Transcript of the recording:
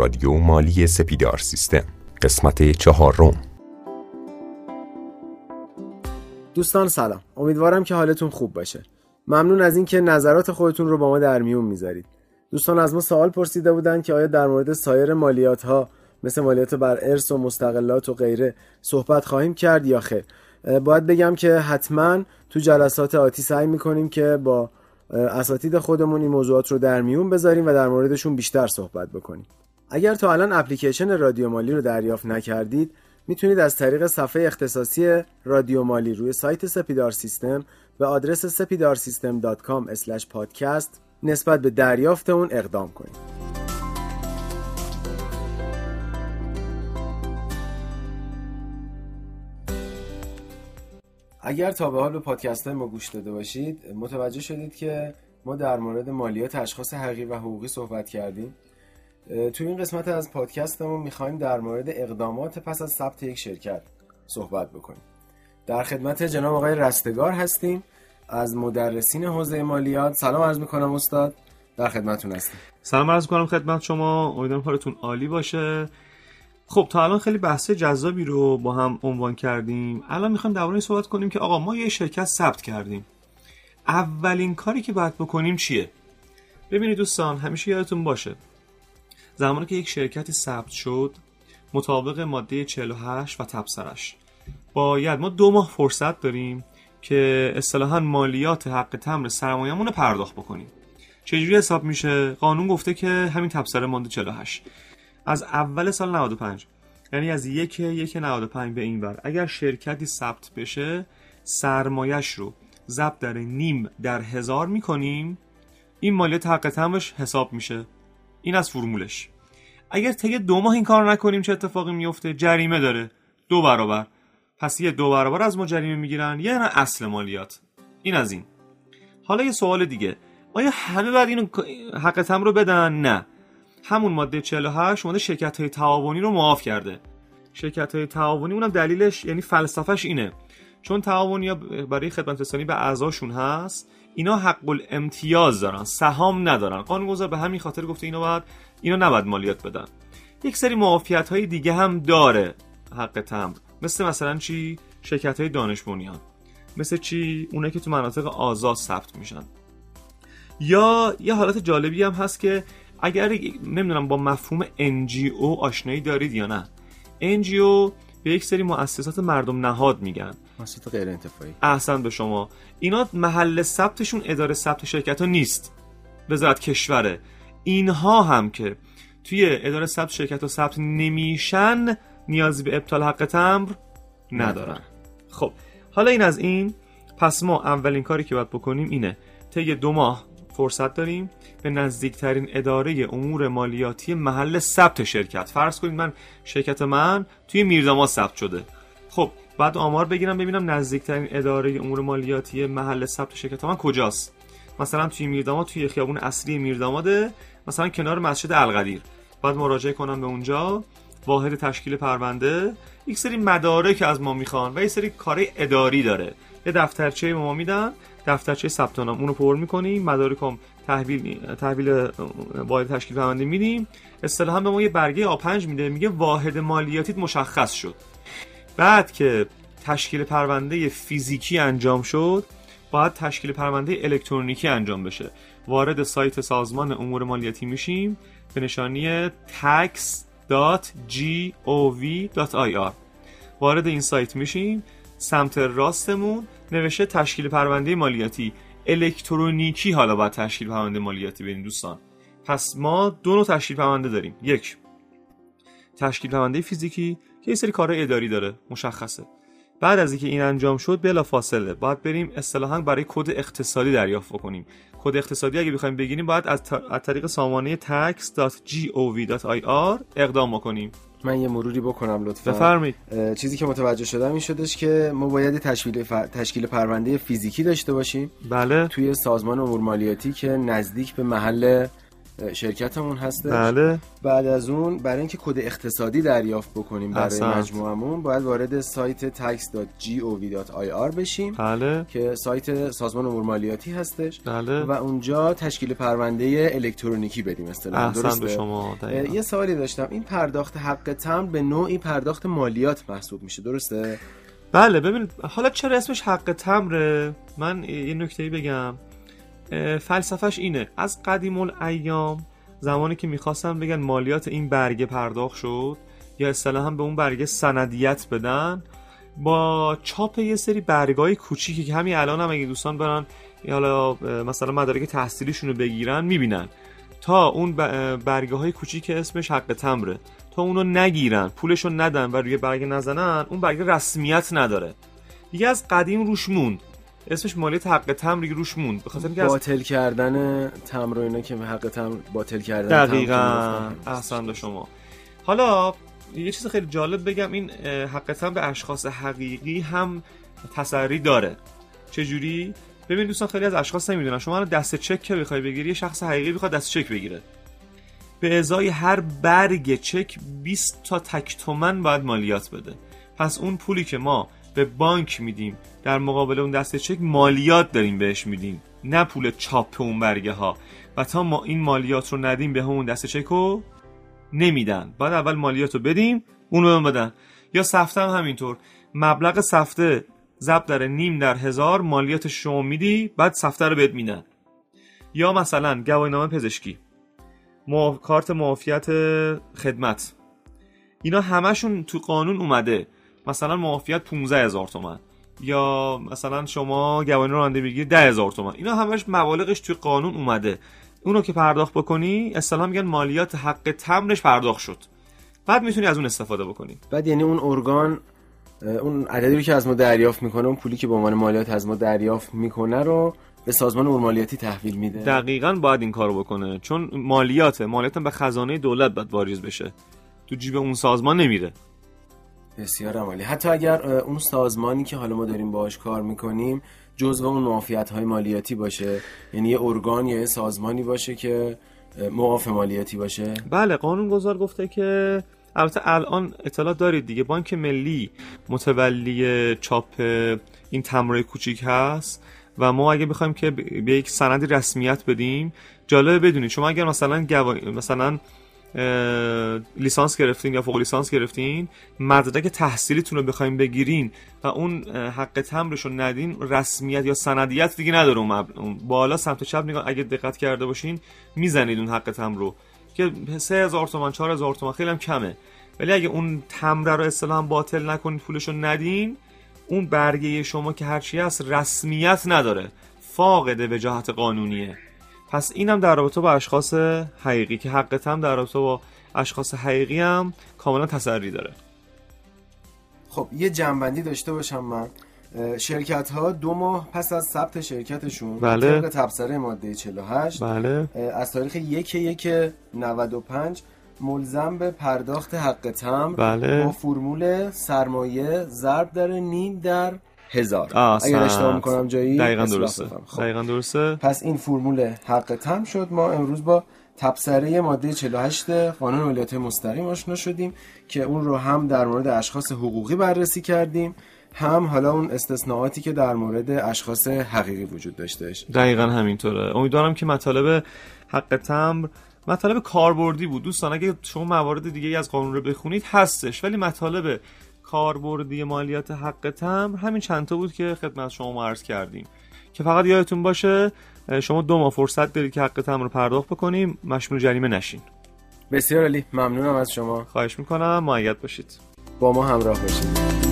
رادیو مالی سپیدار سیستم قسمت چهارم. دوستان سلام. امیدوارم که حالتون خوب باشه. ممنون از اینکه نظرات خودتون رو با ما در میون می‌ذارید. دوستان از ما سوال پرسیده بودن که آیا در مورد سایر مالیات ها مثل مالیات بر ارث و مستقلات و غیره صحبت خواهیم کرد یا خیر؟ باید بگم که حتما تو جلسات آتی سعی می‌کنیم که با اساتید خودمون این موضوعات رو در میون بذاریم و در موردشون بیشتر صحبت بکنیم. اگر تا الان اپلیکیشن رادیو مالی رو دریافت نکردید می‌تونید از طریق صفحه اختصاصی رادیو مالی روی سایت سپیدار سیستم به آدرس sepidarsystem.com podcast نسبت به دریافت اون اقدام کنید. اگر تا به حال به پادکست ما گوش داده باشید متوجه شدید که ما در مورد مالیات اشخاص حقیقی و حقوقی صحبت کردیم. تو این قسمت از پادکستمون می‌خوایم در مورد اقدامات پس از ثبت یک شرکت صحبت بکنیم. در خدمت جناب آقای رستگار هستیم از مدرسین حوزه مالیات. سلام عرض می‌کنم استاد در خدمتتون هستیم. سلام عرض می‌کنم خدمت شما. امیدوارم کارتون عالی باشه. خب تا الان خیلی بحث جذابی رو با هم عنوان کردیم. الان می‌خوایم درباره صحبت کنیم که آقا ما یه شرکت ثبت کردیم. اولین کاری که باید بکنیم چیه؟ ببینید دوستان همیشه یادتون باشه. زمانی که یک شرکتی ثبت شد مطابق ماده 48 و تبصرش باید ما دو ماه فرصت داریم که اصطلاحا مالیات حق تمر سرمایه‌مون رو پرداخت بکنیم. چجوری حساب میشه؟ قانون گفته که همین تبصره ماده 48 از اول سال 95 یعنی از یک یک 95 به این بر اگر شرکتی ثبت بشه سرمایش رو ضبط در نیم در هزار می‌کنیم این مالیات حق تمرش حساب میشه. این از فرمولش. اگر طی دو ماه این کار نکنیم چه اتفاقی میفته؟ جریمه داره. دو برابر. پس یه دو برابر از ما جریمه می‌گیرن یه نه؟ اصل مالیات. این از این. حالا یه سوال دیگه. آیا همه بعد اینو حق تم رو بدن؟ نه. همون ماده 48 اومده شرکت های تعاونی رو معاف کرده. شرکت های تعاونی اونم دلیلش یعنی فلسفهش اینه. چون تعاونی برای خدمت رسانی به اعضاشون هست اینا حق الامتیاز دارن سهام ندارن. قانونگذار به همین خاطر گفته اینا باید اینا نباید مالیات بدن. یک سری معافیت های دیگه هم داره حق تمر. مثل مثلا چی؟ شرکت های دانش بنیان. مثل چی؟ اونه که تو مناطق آزاد ثبت میشن. یا یه حالت جالبی هم هست که اگر نمی‌دونم با مفهوم NGO آشنایی دارید یا نه. NGO به یک سری مؤسسات مردم نهاد میگن. مؤسسات غیر انتفاعی احسن به شما. اینا محل ثبتشون اداره ثبت شرکت ها نیست. وزارت کشوره. اینها هم که توی اداره ثبت شرکت ها ثبت نمیشن نیازی به ابطال حق تمر ندارن. خب حالا این از این. پس ما اولین کاری که باید بکنیم اینه. طی دو ماه فرصت داریم به نزدیکترین اداره امور مالیاتی محل ثبت شرکت. فرض کنید من شرکت من توی میرداماد ثبت شده. خب بعد آمار بگیرم ببینم نزدیکترین اداره امور مالیاتی محل ثبت شرکت من کجاست. مثلا توی میرداماد توی خیابون اصلی میرداماده مثلا کنار مسجد القدیر. بعد مراجعه کنم به اونجا واحد تشکیل پرونده. یک سری مدارک از ما می‌خوان و یک سری کار اداری داره. یه دفترچه به ما میدن دفترچه ثبت نام. اونو پر می‌کنیم مدارکم تحویل تحویل واحد تشکیل پرونده میدیم. اصطلاحا به ما یه برگه آ5 میده میگه واحد مالیاتیت مشخص شد. بعد که تشکیل پرونده فیزیکی انجام شد باید تشکیل پرونده الکترونیکی انجام بشه. وارد سایت سازمان امور مالیاتی میشیم به نشانی tax.gov.ir وارد این سایت میشیم. سمت راستمون نوشته تشکیل پرونده مالیاتی الکترونیکی حالا باید تشکیل پرونده مالیاتی بدیم دوستان. پس ما دو نوع تشکیل پرونده داریم. یک تشکیل پرونده فیزیکی. که یه سری کارهای اداری داره مشخصه. بعد از اینکه این انجام شد بلا فاصله باید بریم اصطلاحا برای کد اقتصادی دریافت کنیم کد اقتصادی اگه بخوایم بگیریم باید از, از طریق سامانه tax.gov.ir اقدام کنیم من یه مروری بکنم لطفا. بفرمایید. چیزی که متوجه شدم این شدش که ما باید تشکیل ف... تشکیل پرونده فیزیکی داشته باشیم. بله. توی سازمان امور مالیاتی که نزدیک به محل شرکتمون هستش. بله. بعد از اون برای اینکه کد اقتصادی دریافت بکنیم برای احسنت. مجموعمون باید وارد سایت tax.gov.ir بشیم. بله. که سایت سازمان امور مالیاتی هستش. بله. و اونجا تشکیل پرونده الکترونیکی بدیم. اصطلاحا به درسته؟ شما. یه سوالی داشتم. این پرداخت حق تمر به نوعی پرداخت مالیات محسوب میشه درسته؟ بله ببینید حالا چرا اسمش حق تمره؟ من یه نکته بگم. اه، فلسفهش اینه. از قدیم الایام زمانی که می‌خواستن بگن مالیات این برگه پرداخت شد یا اصطلاحا به اون برگه سندیت بدن با چاپ یه سری برگای کوچیکی که همین الان هم اگه دوستان برن حالا مثلا مدارک تحصیلیشون رو بگیرن می‌بینن. تا اون برگه های کوچیک اسمش حق تمره. تا اونو نگیرن پولشو ندن و روی برگه نزنن اون برگه رسمیت نداره. دیگه از قدیم روش موند. اسمش مالیات حق تمر دیگه روش موند. به خاطر اینکه از باطل کردن تمر و اینا که حق تمر باطل کردن دقیقا. احسن به شما. حالا یه چیز خیلی جالب بگم این حق تمر به اشخاص حقیقی هم تسری داره. چجوری؟ ببین دوستان خیلی از اشخاص نمی‌دونن. شما دست چک که بخوای بگیری یه شخص حقیقی بخواد دست چک بگیره. به ازای هر برگ چک 20 تا تک تومن باید مالیات بده. پس اون پولی که ما به بانک میدیم. در مقابل اون دست چک مالیات داریم بهش میدیم. نه پول چاپ اون برگه ها. و تا ما این مالیات رو ندیم به همون دست چک رو نمیدن. باید اول مالیات رو بدیم اون رو بدن. یا سفته هم همینطور. مبلغ سفته ضرب در نیم در هزار مالیات شما میدی بعد سفته رو بهت میدن. یا مثلا گواهینامه پزشکی. معاف... کارت معافیت خدمت. اینا همشون تو قانون اومده. مثلا معافیت 15 هزار تومن. یا مثلا شما گواهی بگیری 10 هزار تومن. اینا همش مبالغش توی قانون اومده. اونو که پرداخت بکنی اصطلاحا میگن مالیات حق تمرش پرداخت شد. بعد می‌تونی از اون استفاده بکنی. بعد یعنی اون ارگان اون عددی رو که از ما دریافت می‌کنه اون پولی که به عنوان مالیات از ما دریافت می‌کنه رو به سازمان امور مالیاتی تحویل میده. دقیقا باید این کارو بکنه. چون مالیاته. مالیات هم به خزانه دولت باید واریز بشه. تو جیب اون سازمان نمیره. بسیار عالی. حتی اگر اون سازمانی که حالا ما داریم باهاش کار می‌کنیم جزو اون معافیت های مالیاتی باشه. یعنی یه ارگان یا یه سازمانی باشه که معاف مالیاتی باشه. بله قانون گذار گفته که البته الان اطلاع دارید دیگه. بانک ملی متولی چاپ این تمرای کوچیک هست و ما اگه بخوایم که به یک سندی رسمیت بدیم جالبه بدونید. شما اگر مثلا گوا... مثلا لیسانس گرفتین یا فوق لیسانس گرفتین مدرک تحصیلیتون رو بخوایم بگیرین و اون حق تمرش رو ندین رسمیت یا سندیت دیگه نداره اون, بالا سمت چپ نگاه اگه دقت کرده باشین می‌زنید اون حق تمر رو. که 3000 تومان 4000 تومان خیلی هم کمه. ولی اگه اون تمره رو اصطلاحا باطل نکنید پولش رو ندین اون برگه شما که هرچی هست رسمیت نداره. فاقد وجاهت قانونیه. پس اینم در رابطه با اشخاص حقیقی که حقت هم در رابطه با اشخاص حقیقی هم کاملا تسری داره خب یه جنبندی داشته باشم من شرکت ها دو ماه پس از ثبت شرکتشون بله. طبق تبصره ماده 48 بله از تاریخ یک یک 95 ملزم به پرداخت حق تمر بله. با فرمول سرمایه ضرب در نیم در هزار. اگر اشتباه. می‌کنم جایی دقیقا درسته. خب. دقیقا درسته. پس این فرمول حق تم شد. ما امروز با تبصره ماده 48 قانون مالیات مستقیم آشنا شدیم که اون رو هم در مورد اشخاص حقوقی بررسی کردیم هم حالا اون استثناءاتی که در مورد اشخاص حقیقی وجود داشتهش. دقیقا همینطوره. امیدوارم که مطالب حق تمر مطالب کاربردی بود. دوستان اگه شما موارد دیگه ای از قانون رو بخونید هستش. ولی مطالب کاربردی مالیات حق تمر همین چند تا بود که خدمت شما عرض کردیم. که فقط یادتون باشه شما دو ماه فرصت دارید که حق تمر رو پرداخت بکنیم. مشمول جریمه نشین. بسیار علی ممنونم از شما. خواهش می‌کنم. معید باشید. با ما همراه باشید.